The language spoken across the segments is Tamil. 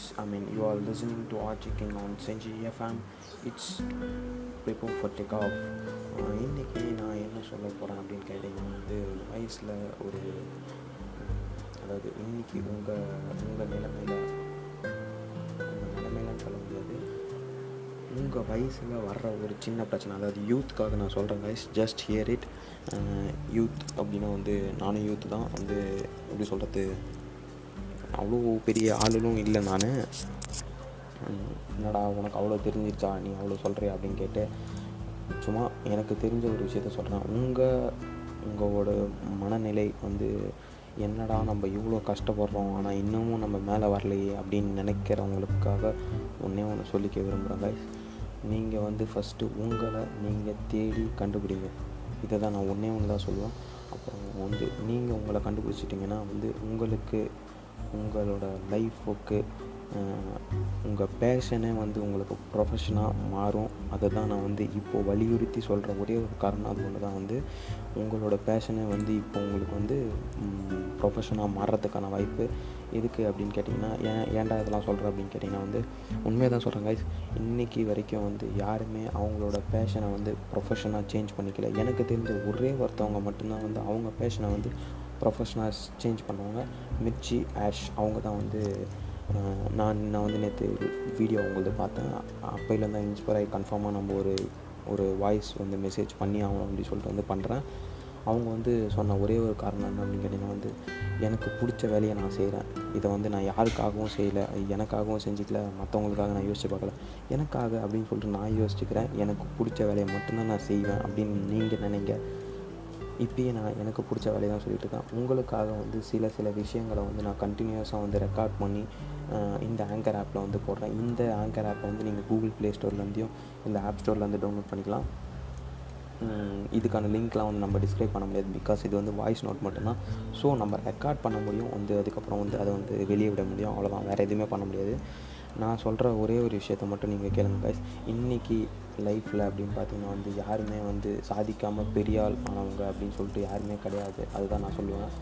Is I i mean you are listening to or checking on senji fm it's prepare for take off. uh, இன்னைக்கு நான் என்ன சொல்ல போகிறேன் அப்படின்னு கேட்டிங்கன்னா வந்து வயசில் ஒரு அதாவது இன்றைக்கி உங்கள் உங்கள் நிலைமையில் உங்கள் நிலைமையிலன்னு சொல்ல முடியாது. உங்கள் வயசில் வர்ற ஒரு சின்ன பிரச்சனை அதாவது யூத்துக்காக நான் சொல்கிறேன் guys just hear it youth அப்படின்னா வந்து நானும் யூத் தான். வந்து எப்படி சொல்கிறது அவ்வளோ பெரிய ஆளுலும் இல்லை நான். என்னடா உனக்கு அவ்வளோ தெரிஞ்சிருச்சா? நீ அவ்வளோ சொல்கிறியா அப்படின்னு கேட்டு சும்மா எனக்கு தெரிஞ்ச ஒரு விஷயத்த சொல்கிறேன் உங்கள் உங்களோட மனநிலை வந்து என்னடா நம்ம இவ்வளோ கஷ்டப்படுறோம் ஆனால் இன்னமும் நம்ம மேலே வரலையே அப்படின்னு நினைக்கிறவங்களுக்காக ஒன்றே ஒன்று சொல்லிக்க விரும்புகிறாங்க நீங்கள் வந்து ஃபஸ்ட்டு உங்களை நீங்கள் தேடி கண்டுபிடிங்க. இதை தான் நான் ஒன்றே ஒன்று தான் சொல்லுவேன். அப்புறம் வந்து நீங்கள் உங்களை கண்டுபிடிச்சிட்டிங்கன்னா வந்து உங்களுக்கு உங்களோட லைஃபுக்கு உங்கள் பேஷனே வந்து உங்களுக்கு ப்ரொஃபஷனாக மாறும். அதை தான் நான் வந்து இப்போது வலியுறுத்தி சொல்கிற ஒரே ஒரு காரணம். அது ஒன்று தான் வந்து உங்களோட பேஷனே வந்து இப்போ உங்களுக்கு வந்து ப்ரொஃபஷனாக மாறுறதுக்கான வாய்ப்பு எதுக்கு அப்படின்னு கேட்டிங்கன்னா ஏன் ஏன்டா இதெல்லாம் சொல்கிறேன் அப்படின்னு கேட்டிங்கன்னா வந்து உண்மையாக தான் சொல்கிறேன் கைஸ் இன்றைக்கி வரைக்கும் வந்து யாருமே அவங்களோட பேஷனை வந்து ப்ரொஃபஷனாக சேஞ்ச் பண்ணிக்கல. எனக்கு தெரிஞ்ச ஒரே ஒருத்தவங்க மட்டும்தான் வந்து அவங்க பேஷனை வந்து ப்ரொஃபஷனாக சேஞ்ச் பண்ணுவாங்க. மிர்ச்சி ஆஷ் அவங்க தான் வந்து நான் நான் வந்து நேற்று வீடியோ அவங்களது பார்த்தேன். அப்போயிலேருந்து தான் இன்ஸ்பயர் ஆகி கன்ஃபார்மாக நம்ம ஒரு ஒரு வாய்ஸ் வந்து மெசேஜ் பண்ணி ஆகணும் அப்படின்னு சொல்லிட்டு வந்து பண்ணுறேன் அவங்க வந்து சொன்ன ஒரே ஒரு காரணம் என்ன அப்படின்னு கேட்டிங்கன்னா வந்து எனக்கு பிடிச்ச வேலையை நான் செய்கிறேன் இதை வந்து நான் யாருக்காகவும் செய்யலை எனக்காகவும் செஞ்சுக்கல மற்றவங்களுக்காக நான் யோசிச்சு பார்க்கல. எனக்காக அப்படின்னு சொல்லிட்டு நான் யோசிச்சுக்கிறேன். எனக்கு பிடிச்ச வேலையை மட்டும்தான் நான் செய்வேன் அப்படின்னு நீங்கள் நினைங்க. இப்படியே நான் எனக்கு பிடிச்ச வேலையை தான் சொல்லிட்டு இருக்கேன். உங்களுக்காக வந்து சில சில விஷயங்களை வந்து நான் கண்டினியூஸாக வந்து ரெக்கார்ட் பண்ணி இந்த ஆங்கர் ஆப்பில் வந்து போடுறேன். இந்த ஆங்கர் ஆப்பை வந்து நீங்கள் கூகுள் ப்ளே ஸ்டோர்லேருந்தையும் இந்த ஆப் ஸ்டோர்லேருந்து டவுன்லோட் பண்ணிக்கலாம். இதுக்கான லிங்க்லாம் வந்து நம்ம டிஸ்கிரைப் பண்ண முடியாது. பிகாஸ் இது வந்து வாய்ஸ் நோட் மட்டும்தான். ஸோ நம்ம ரெக்கார்ட் பண்ண முடியும். வந்து அதுக்கப்புறம் வந்து அதை வந்து வெளியே விட முடியும். அவ்வளோதான் வேறு எதுவுமே பண்ண முடியாது. நான் சொல்கிற ஒரே ஒரு விஷயத்த மட்டும் நீங்கள் கேளுங்க கைஸ் இன்றைக்கி லைஃப்பில் அப்படின்னு பார்த்தீங்கன்னா வந்து யாருமே வந்து சாதிக்காமல் பெரிய ஆள் ஆனவங்க அப்படின்னு சொல்லிட்டு யாருமே கிடையாது. அதுதான் நான் சொல்லுவேன்.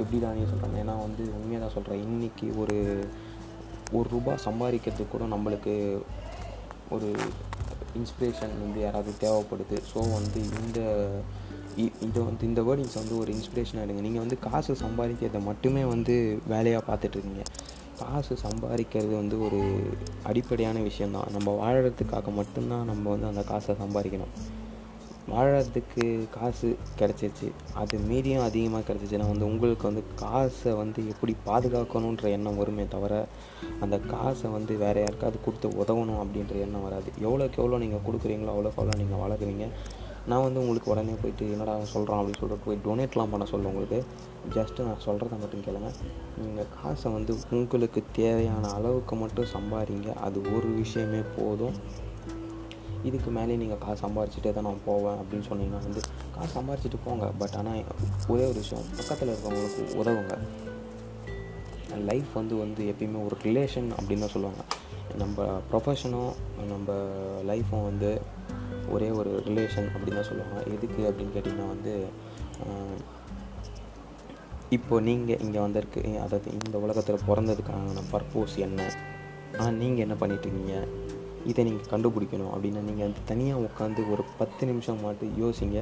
எப்படி தான் நீ சொல்கிறேன் ஏன்னா வந்து உண்மையாக தான் சொல்கிறேன் இன்றைக்கி ஒரு ஒரு ரூபா சம்பாதிக்கிறதுக்கு கூட நம்மளுக்கு ஒரு இன்ஸ்பிரேஷன் வந்து யாராவது தேவைப்படுது. ஸோ வந்து இந்த இதை வந்து இந்த வேர்டிங்ஸ் வந்து ஒரு இன்ஸ்பிரேஷனாக எடுங்க. நீங்கள் வந்து காசு சம்பாதிக்கிறத மட்டுமே வந்து வேலையாக பார்த்துட்ருக்கீங்க காசு சம்பாதிக்கிறது வந்து ஒரு அடிப்படையான விஷயந்தான் நம்ம வாழறதுக்காக மட்டும்தான் நம்ம வந்து அந்த காசை சம்பாதிக்கணும். வாழறதுக்கு காசு கிடச்சிச்சு அது மீறியும் அதிகமாக கிடச்சிச்சுன்னா வந்து உங்களுக்கு வந்து காசை வந்து எப்படி பாதுகாக்கணுன்ற எண்ணம் வருமே தவிர அந்த காசை வந்து வேறு யாருக்காவது கொடுத்து உதவணும் அப்படின்ற எண்ணம் வராது. எவ்வளோக்கு எவ்வளோ நீங்கள் கொடுக்குறீங்களோ அவ்வளோக்கு அவ்வளோ நீங்கள் வளர்க்குறீங்க. நான் வந்து உங்களுக்கு உடனே போயிட்டு என்னடா சொல்கிறான் அப்படின்னு சொல்லிட்டு போய் டொனேட்லாம் பண்ண சொல்ல உங்களுக்கு. ஜஸ்ட்டு நான் சொல்கிறத மட்டும் கேளுங்க. நீங்கள் காசை வந்து உங்களுக்கு தேவையான அளவுக்கு மட்டும் சம்பாதிங்க. அது ஒரு விஷயமே போதும். இதுக்கு மேலே நீங்கள் காசு சம்பாரிச்சிட்டே தான் நான் போவேன் அப்படின்னு சொன்னீங்கன்னா வந்து காசு சம்பாரிச்சிட்டு போங்க. பட் ஆனால் ஒரே ஒரு விஷயம் பக்கத்தில் இருக்கவங்களுக்கு உதவுங்க. லைஃப் வந்து வந்து எப்பயுமே ஒரு ரிலேஷன் அப்படின்னு தான் சொல்லுவாங்க. நம்ம ப்ரொஃபஷனும் நம்ம லைஃப்பும் வந்து ஒரே ஒரு ரிலேஷன் அப்படின்னு தான் சொல்லுவாங்க. எதுக்கு அப்படின்னு கேட்டிங்கன்னா வந்து இப்போது நீங்கள் இங்கே வந்திருக்கு அதாவது இந்த உலகத்தில் பிறந்ததுக்கான பர்போஸ் என்ன? ஆனால் நீங்கள் என்ன பண்ணிட்டுருக்கீங்க இதை நீங்கள் கண்டுபிடிக்கணும் அப்படின்னா நீங்கள் வந்து தனியாக உட்காந்து ஒரு பத்து நிமிஷம் மட்டும் யோசிங்க.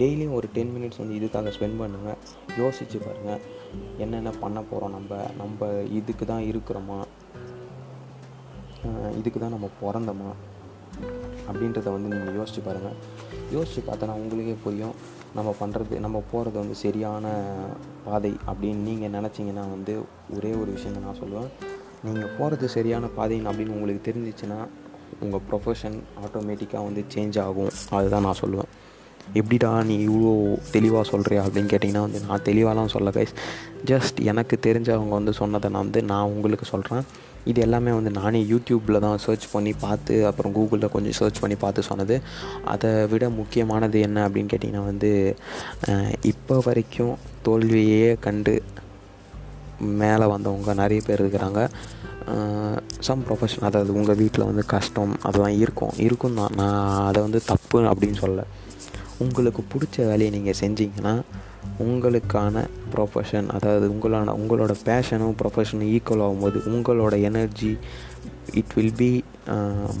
டெய்லியும் ஒரு டென் மினிட்ஸ் வந்து இதுக்காக ஸ்பெண்ட் பண்ணுங்கள் யோசித்து பாருங்கள் என்னென்ன பண்ண போகிறோம் நம்ம? நம்ம இதுக்கு தான் இருக்கிறோமா? இதுக்கு தான் நம்ம பிறந்தோமா? அப்படின்றத வந்து நீங்கள் யோசித்து பாருங்கள் யோசித்து பார்த்தோன்னா உங்களுக்கே புரியும். நம்ம பண்ணுறது நம்ம போகிறது வந்து சரியான பாதை அப்படின்னு நீங்கள் நினச்சிங்கன்னா வந்து ஒரே ஒரு விஷயம் நான் சொல்லுவேன். நீங்கள் போகிறது சரியான பாதைன்னு அப்படின்னு உங்களுக்கு தெரிஞ்சிச்சுன்னா உங்கள் ப்ரொஃபஷன் ஆட்டோமேட்டிக்காக வந்து சேஞ்ச் ஆகும். அதுதான் நான் சொல்லுவேன். எப்படிடா நீ இவ்வளோ தெளிவாக சொல்கிறியா அப்படின்னு கேட்டிங்கன்னா வந்து நான் தெளிவாலாம் சொல்ல கைஸ் ஜஸ்ட் எனக்கு தெரிஞ்சவங்க வந்து சொன்னதை நான் வந்து நான் உங்களுக்கு சொல்கிறேன் இது எல்லாமே வந்து நானே யூடியூப்பில் தான் சர்ச் பண்ணி பார்த்து அப்புறம் கூகுளில் கொஞ்சம் சர்ச் பண்ணி பார்த்து சொன்னது. அதை விட முக்கியமானது என்ன அப்படின்னு கேட்டிங்கன்னா வந்து இப்போ வரைக்கும் தோல்வியே கண்டு மேலே வந்தவங்க நிறைய பேர் இருக்கிறாங்க. சம் ப்ரொஃபஷன் அதாவது உங்கள் வீட்டில் வந்து கஷ்டம் அதெல்லாம் இருக்கும். இருக்கும் தான் நான் அதை வந்து தப்பு அப்படின்னு சொல்லலை. உங்களுக்கு பிடிச்ச வேலையை நீங்கள் செஞ்சீங்கன்னா உங்களுக்கான ப்ரொஃபஷன் அதாவது உங்களான உங்களோட பேஷனும் ப்ரொஃபஷனும் ஈக்குவல் ஆகும்போது உங்களோட energy it will be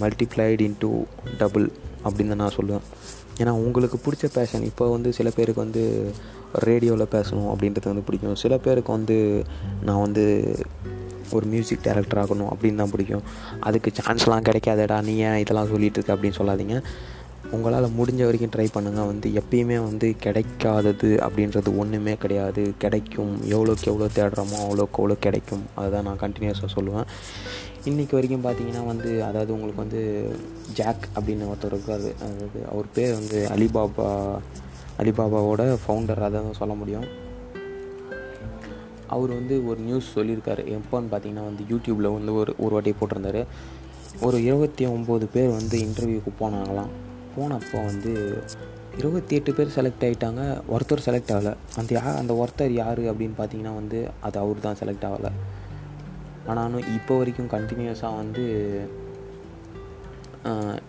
multiplied into double அப்படின்னு தான் நான் சொல்லுவேன். ஏன்னா உங்களுக்கு பிடிச்ச பேஷன் இப்போ வந்து சில பேருக்கு வந்து ரேடியோவில் பேசணும் அப்படின்றது வந்து பிடிக்கும். சில பேருக்கு வந்து நான் வந்து ஒரு மியூசிக் டைரக்டர் ஆகணும் அப்படின்னு தான் பிடிக்கும். அதுக்கு சான்ஸ்லாம் கிடைக்காதடா நீ ஏன் இதெல்லாம் சொல்லிகிட்டு இருக்க அப்படின்னு சொல்லாதீங்க. உங்களால் முடிஞ்ச வரைக்கும் ட்ரை பண்ணுங்கள் வந்து எப்பயுமே வந்து கிடைக்காதது அப்படின்றது ஒன்றுமே கிடையாது. கிடைக்கும். எவ்வளோக்கு எவ்வளோ தேடுறோமோ அவ்வளோக்கு அவ்வளோ கிடைக்கும். அதுதான் நான் கண்டினியூஸாக சொல்லுவேன். இன்றைக்கி வரைக்கும் பார்த்தீங்கன்னா வந்து அதாவது உங்களுக்கு வந்து ஜாக் அப்படின்னு ஒருத்தர் இருக்கார். அதாவது அவர் பேர் வந்து அலிபாபா அலிபாபாவோட ஃபவுண்டர் அதை தான் சொல்ல முடியும். அவர் வந்து ஒரு நியூஸ் சொல்லியிருக்காரு. எப்போன்னு பார்த்தீங்கன்னா வந்து யூடியூப்பில் வந்து ஒரு ஒரு வாட்டி போட்டிருந்தாரு. ஒரு இருபத்தி ஒம்பது பேர் வந்து இன்டர்வியூக்கு போனாங்களாம். போனப்போ வந்து இருபத்தி எட்டு பேர் செலக்ட் ஆகிட்டாங்க ஒருத்தர் செலக்ட் ஆகலை. அந்த யா அந்த ஒருத்தர் யார் அப்படின்னு பார்த்தீங்கன்னா வந்து அது அவர் தான் செலக்ட் ஆகலை. ஆனாலும் இப்போ வரைக்கும் கண்டினியூஸாக வந்து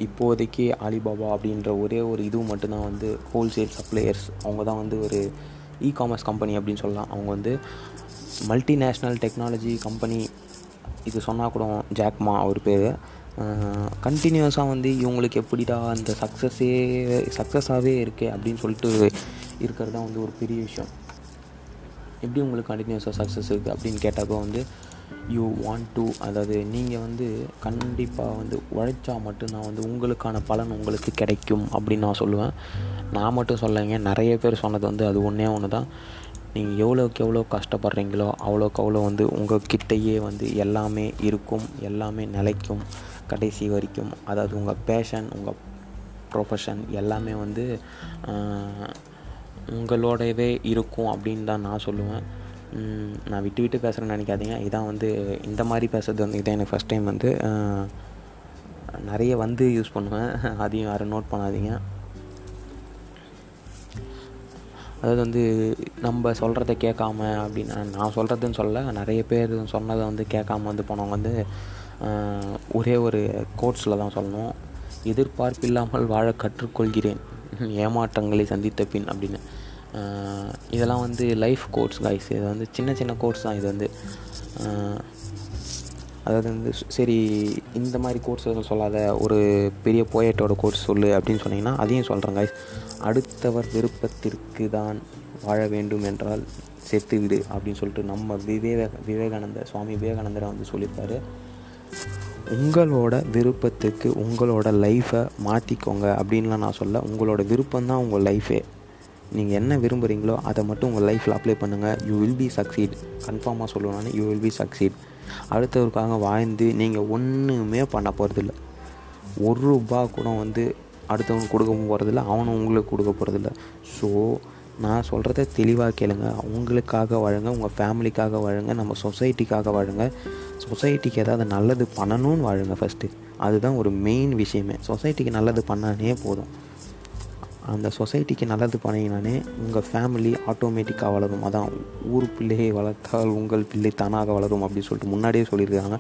இப்போதைக்கு அலிபாபா அப்படின்ற ஒரே ஒரு இது மட்டும்தான் வந்து ஹோல்சேல் சப்ளையர்ஸ் அவங்க தான் வந்து ஒரு இ காமர்ஸ் கம்பெனி அப்படின்னு சொல்லலாம். அவங்க வந்து மல்டிநேஷ்னல் டெக்னாலஜி கம்பெனி இது சொன்னால் கூட ஜாக்மா அவர் பேர். கண்டினியூஸாக வந்து இவங்களுக்கு எப்படிடா அந்த சக்ஸஸே சக்ஸஸாகவே இருக்கே அப்படின்னு சொல்லிட்டு இருக்கிறது தான் வந்து ஒரு பெரிய விஷயம். எப்படி உங்களுக்கு கண்டினியூஸாக சக்ஸஸ் இருக்குது அப்படின்னு கேட்டப்போ வந்து யூ வாண்ட் டு அதாவது நீங்கள் வந்து கண்டிப்பாக வந்து உழைச்சா மட்டும்தான் வந்து உங்களுக்கான பலன் உங்களுக்கு கிடைக்கும் அப்படின்னு நான் சொல்லுவேன். நான் மட்டும் சொல்லலைங்க நிறைய பேர் சொன்னது வந்து அது ஒன்றே ஒன்று தான் நீங்கள் எவ்வளோக்கு எவ்வளோ கஷ்டப்படுறீங்களோ அவ்வளோக்கு அவ்வளோ வந்து உங்கள் கிட்டேயே வந்து எல்லாமே இருக்கும் எல்லாமே நிலைக்கும். கடைசி வரைக்கும். அதாவது உங்கள் பேஷன் உங்கள் ப்ரொஃபஷன் எல்லாமே வந்து உங்களோடவே இருக்கும் அப்படின்னு தான் நான் சொல்லுவேன். நான் விட்டு விட்டு பேசுகிறேன்னு நினைக்காதீங்க. இதான் வந்து இந்த மாதிரி பேசுறது வந்து இதான் எனக்கு ஃபஸ்ட் டைம் வந்து நிறைய வந்து யூஸ் பண்ணுவேன். அதையும் யாரும் நோட் பண்ணாதீங்க. அதாவது வந்து நம்ம சொல்கிறத கேட்காம அப்படின்னு நான் சொல்கிறதுன்னு சொல்ல நிறைய பேர் சொன்னதை வந்து கேட்காம வந்து போனவங்க வந்து ஒரே ஒரு கோட்ஸில் தான் சொல்லணும். எதிர்பார்ப்பில்லாமல் வாழ கற்றுக்கொள்கிறேன். ஏமாற்றங்களை சந்தித்த பின் அப்படின்னு. இதெல்லாம் வந்து லைஃப் கோட்ஸ் காய்ஸ் இது வந்து சின்ன சின்ன கோட்ஸ் தான். இது வந்து அதாவது வந்து சரி இந்த மாதிரி கோர்ஸ் எதுவும் சொல்லாத. ஒரு பெரிய போயட்டோட கோர்ஸ் சொல்லு அப்படின்னு சொன்னீங்கன்னா அதையும் சொல்கிறேன் காய்ஸ் அடுத்தவர் விருப்பத்திற்கு தான் வாழ வேண்டும் என்றால் செத்து விடு அப்படின்னு சொல்லிட்டு நம்ம விவேக விவேகானந்த சுவாமி விவேகானந்தரை வந்து சொல்லியிருப்பார். உங்களோட விருப்பத்துக்கு உங்களோட லைஃப்பை மாற்றிக்கோங்க அப்படின்லாம் நான் சொல்ல உங்களோட விருப்பம் தான் உங்கள் லைஃபே நீங்கள் என்ன விரும்புகிறீங்களோ அதை மட்டும் உங்கள் லைஃப்பில் அப்ளை பண்ணுங்கள் யூ வில் பி சக்சீட் கன்ஃபார்மாக சொல்லுவேன் யூ வில் பி சக்சீட் அடுத்தவருக்காக வாழ்ந்து நீங்கள் ஒன்றுமே பண்ண போகிறதில்ல ஒரு ரூபா கூட வந்து அடுத்தவனுக்கு கொடுக்க போகிறதில்ல அவனும் உங்களுக்கு கொடுக்க போகிறதில்ல ஸோ நான் சொல்கிறத தெளிவாக கேளுங்க. அவங்களுக்காக வாழுங்க உங்கள் ஃபேமிலிக்காக வாழுங்க நம்ம சொசைட்டிக்காக வாழுங்க. சொசைட்டிக்கு ஏதாவது நல்லது பண்ணணும்னு வாழுங்க ஃபஸ்ட்டு அதுதான் ஒரு மெயின் விஷயமே. சொசைட்டிக்கு நல்லது பண்ணானே போதும். அந்த சொசைட்டிக்கு நல்லது பண்ணிங்கனானே உங்கள் ஃபேமிலி ஆட்டோமேட்டிக்காக வளரும். அதான் ஊர் பிள்ளையை வளர்த்தால் உங்கள் பிள்ளை தானாக வளரும் அப்படின்னு சொல்லிட்டு முன்னாடியே சொல்லியிருக்காங்க.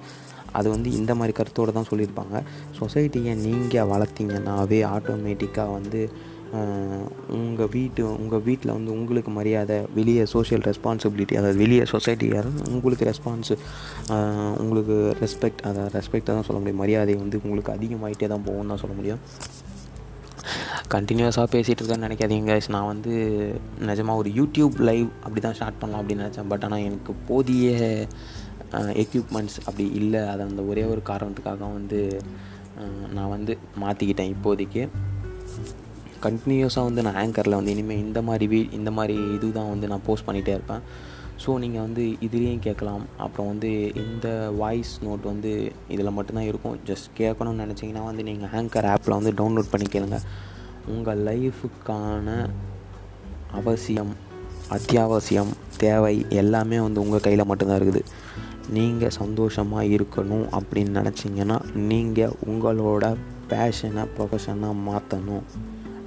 அது வந்து இந்த மாதிரி கருத்தோடு தான் சொல்லியிருப்பாங்க. சொசைட்டியை நீங்கள் வளர்த்திங்கன்னாவே ஆட்டோமேட்டிக்காக வந்து உங்கள் வீட்டு உங்கள் வீட்டில் வந்து உங்களுக்கு மரியாதை வெளியே சோஷியல் ரெஸ்பான்சிபிலிட்டி அதாவது வெளியே சொசைட்டியாக உங்களுக்கு ரெஸ்பான்ஸு உங்களுக்கு ரெஸ்பெக்ட் அதை ரெஸ்பெக்டாக தான் சொல்ல முடியும். மரியாதை வந்து உங்களுக்கு அதிகமாகிட்டே தான் போகும் தான் சொல்ல முடியும். கண்டினியூஸாக பேசிகிட்டு இருக்கேன்னு நினைக்காதீங்க நான் வந்து நிஜமாக ஒரு யூடியூப் லைவ் அப்படி தான் ஸ்டார்ட் பண்ணலாம் அப்படின்னு நினச்சேன். பட் ஆனால் எனக்கு போதிய எக்யூப்மெண்ட்ஸ் அப்படி இல்லை. அதை அந்த ஒரே ஒரு காரணத்துக்காக வந்து நான் வந்து மாற்றிக்கிட்டேன் இப்போதைக்கு. கண்டினியூஸாக வந்து நான் ஆங்கரில் வந்து இனிமேல் இந்த மாதிரி வீ இந்த மாதிரி இது தான் வந்து நான் போஸ்ட் பண்ணிகிட்டே இருப்பேன். ஸோ நீங்கள் வந்து இதுலேயும் கேட்கலாம். அப்புறம் வந்து இந்த வாய்ஸ் நோட் வந்து இதில் மட்டும்தான் இருக்கும். ஜஸ்ட் கேட்கணும்னு நினச்சிங்கன்னா வந்து நீங்கள் ஆங்கர் ஆப்பில் வந்து டவுன்லோட் பண்ணி கேளுங்க. உங்கள் லைஃபுக்கான அவசியம் அத்தியாவசியம் தேவை எல்லாமே வந்து உங்கள் கையில் மட்டும்தான் இருக்குது. நீங்கள் சந்தோஷமாக இருக்கணும் அப்படின்னு நினச்சிங்கன்னா நீங்கள் உங்களோட பேஷனை ப்ரொஃபஷனாக மாற்றணும்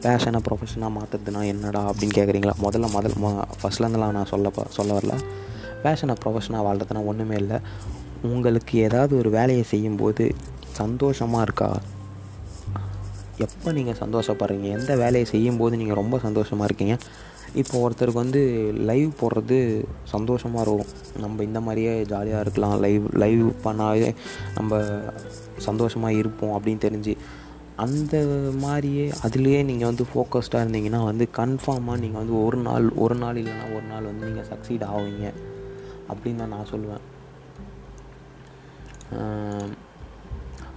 பேஷனை ப்ரொஃபஷனாக மாற்றுறதுனா என்னடா அப்படின்னு கேட்குறீங்களா முதல்ல முதல் மொ ஃபஸ்ட்லேருந்துலாம் நான் சொல்ல சொல்ல வரல. பேஷனை ப்ரொஃபஷனாக வாழ்றதுனா ஒன்றுமே இல்லை. உங்களுக்கு ஏதாவது ஒரு வேலையை செய்யும்போது சந்தோஷமாக இருக்கா? எப்போ நீங்கள் சந்தோஷப்படுறீங்க? எந்த வேலையை செய்யும்போது நீங்கள் ரொம்ப சந்தோஷமாக இருக்கீங்க? இப்போ ஒருத்தருக்கு வந்து லைவ் போடுறது சந்தோஷமாக இருக்கும். நம்ம இந்த மாதிரியே ஜாலியாக இருக்கலாம். லைவ் லைவ் பண்ணாலே நம்ம சந்தோஷமாக இருப்போம் அப்படின்னு தெரிஞ்சு அந்த மாதிரியே அதுலேயே நீங்கள் வந்து ஃபோக்கஸ்டாக இருந்தீங்கன்னா வந்து கன்ஃபார்மாக நீங்கள் வந்து ஒரு நாள் ஒரு நாள் இல்லைன்னா ஒரு நாள் வந்து நீங்கள் சக்சீட் ஆவீங்க. அப்படின்னு தான் நான் சொல்லுவேன்.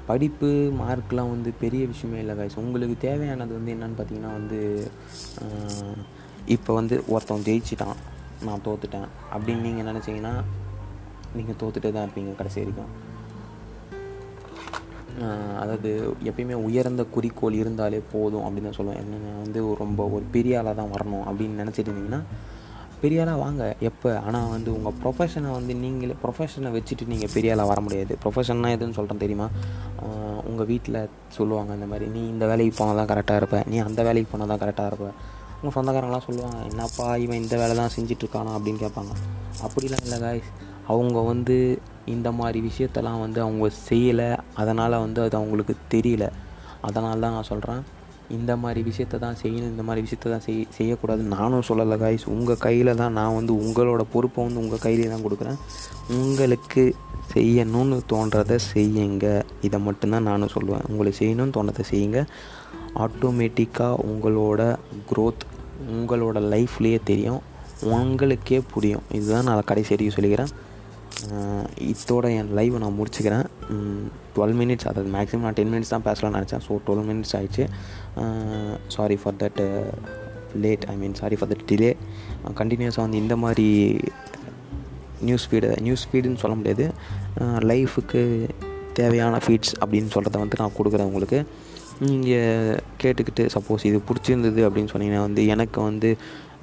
படிப்பு மார்க்லாம் வந்து பெரிய விஷயமே இல்லை கைஸ் உங்களுக்கு தேவையானது வந்து என்னன்னு பார்த்தீங்கன்னா வந்து இப்போ வந்து ஒருத்தன் ஜெயிச்சிட்டான் நான் தோத்துட்டேன் அப்படின்னு நீங்கள் நினச்சிங்கன்னா நீங்கள் தோத்துட்டே தான் இருப்பீங்க கடைசி வரைக்கும். அதாவது எப்பயுமே உயர்ந்த குறிக்கோள் இருந்தாலே போதும் அப்படின்னு தான் சொல்லுவேன். என்னென்ன வந்து ரொம்ப ஒரு பெரிய ஆளாக தான் வரணும் அப்படின்னு நினச்சிட்டு இருந்தீங்கன்னா பெரிய ஆளாக வாங்க. எப்போ? ஆனால் வந்து உங்கள் ப்ரொஃபஷனை வந்து நீங்களே ப்ரொஃபஷனை வச்சுட்டு நீங்கள் பெரிய ஆளாக வர முடியாது. ப்ரொஃபஷன்னா எதுன்னு சொல்கிறேன் தெரியுமா? உங்கள் வீட்டில் சொல்லுவாங்க இந்த மாதிரி நீ இந்த வேலைக்கு போனால் தான் கரெக்டாக இருப்பேன் நீ அந்த வேலைக்கு போனால் தான் கரெக்டாக இருப்பேன் உங்கள் சொந்தக்காரங்களாம் சொல்லுவாங்க என்னப்பா இவன் இந்த வேலை தான் செஞ்சிட்ருக்கானா அப்படின்னு கேட்பாங்க. அப்படிலாம் இல்லை காய்ஸ் அவங்க வந்து இந்த மாதிரி விஷயத்தெல்லாம் வந்து அவங்க செய்யலை. அதனால் வந்து அது அவங்களுக்கு தெரியல. அதனால தான் நான் சொல்கிறேன் இந்த மாதிரி விஷயத்த தான் செய்யணும் இந்த மாதிரி விஷயத்த தான் செய் செய்யக்கூடாது நானும் சொல்லலை காய்ஸ் உங்கள் கையில் தான் நான் வந்து உங்களோட பொறுப்பை வந்து உங்கள் கையிலே தான் கொடுக்குறேன். உங்களுக்கு செய்யணும்னு தோன்றதை செய்யுங்க. இதை மட்டும்தான் நானும் சொல்லுவேன். உங்களுக்கு செய்யணும்னு தோன்றதை செய்யுங்க. ஆட்டோமேட்டிக்காக உங்களோட க்ரோத் உங்களோட லைஃப்லேயே தெரியும். உங்களுக்கே புரியும். இதுதான் நான் கடைசி வரைக்கும் சொல்லிக்கிறேன். இதோட என் லைவை நான் முடிச்சுக்கிறேன். டுவெல் மினிட்ஸ் அதாவது மேக்ஸிமம் நான் டென் மினிட்ஸ் தான் பேசலாம்னு நினச்சேன். ஸோ டுவெல் மினிட்ஸ் ஆயிடுச்சு. Sorry for that late I mean sorry for that delay கண்டினியூஸாக வந்து இந்த மாதிரி நியூஸ் ஃபீடு நியூஸ் ஃபீடுன்னு சொல்ல முடியாது. லைஃபுக்கு தேவையான ஃபீட்ஸ் அப்படின்னு சொல்கிறத வந்து நான் கொடுக்குறேன் உங்களுக்கு. நீங்கள் கேட்டுக்கிட்டு சப்போஸ் இது பிடிச்சிருந்தது அப்படின்னு சொன்னீங்கன்னா வந்து எனக்கு வந்து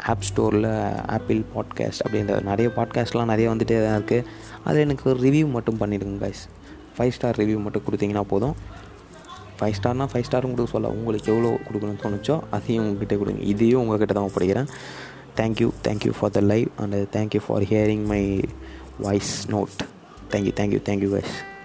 ஆப் ஸ்டோரில் ஆப்பிள் பாட்காஸ்ட் அப்படின்ற நிறைய பாட்காஸ்ட்லாம் நிறைய வந்துட்டே தான் இருக்குது அதில் எனக்கு ஒரு ரிவ்யூ மட்டும் பண்ணிடுங்க கைஸ் ஃபைவ் ஸ்டார் ரிவ்யூ மட்டும் கொடுத்தீங்கன்னா போதும். ஃபைவ் ஸ்டார்னால் ஃபைவ் ஸ்டாரும் கொடுக்க சொல்ல உங்களுக்கு எவ்வளோ கொடுக்கணும்னு தோணுச்சோ அதையும் உங்ககிட்ட கொடுங்க. இதையும் உங்ககிட்ட தான் படிக்கிறேன். Thank you thank you for the live and thank you for hearing my voice note thank you thank you thank you guys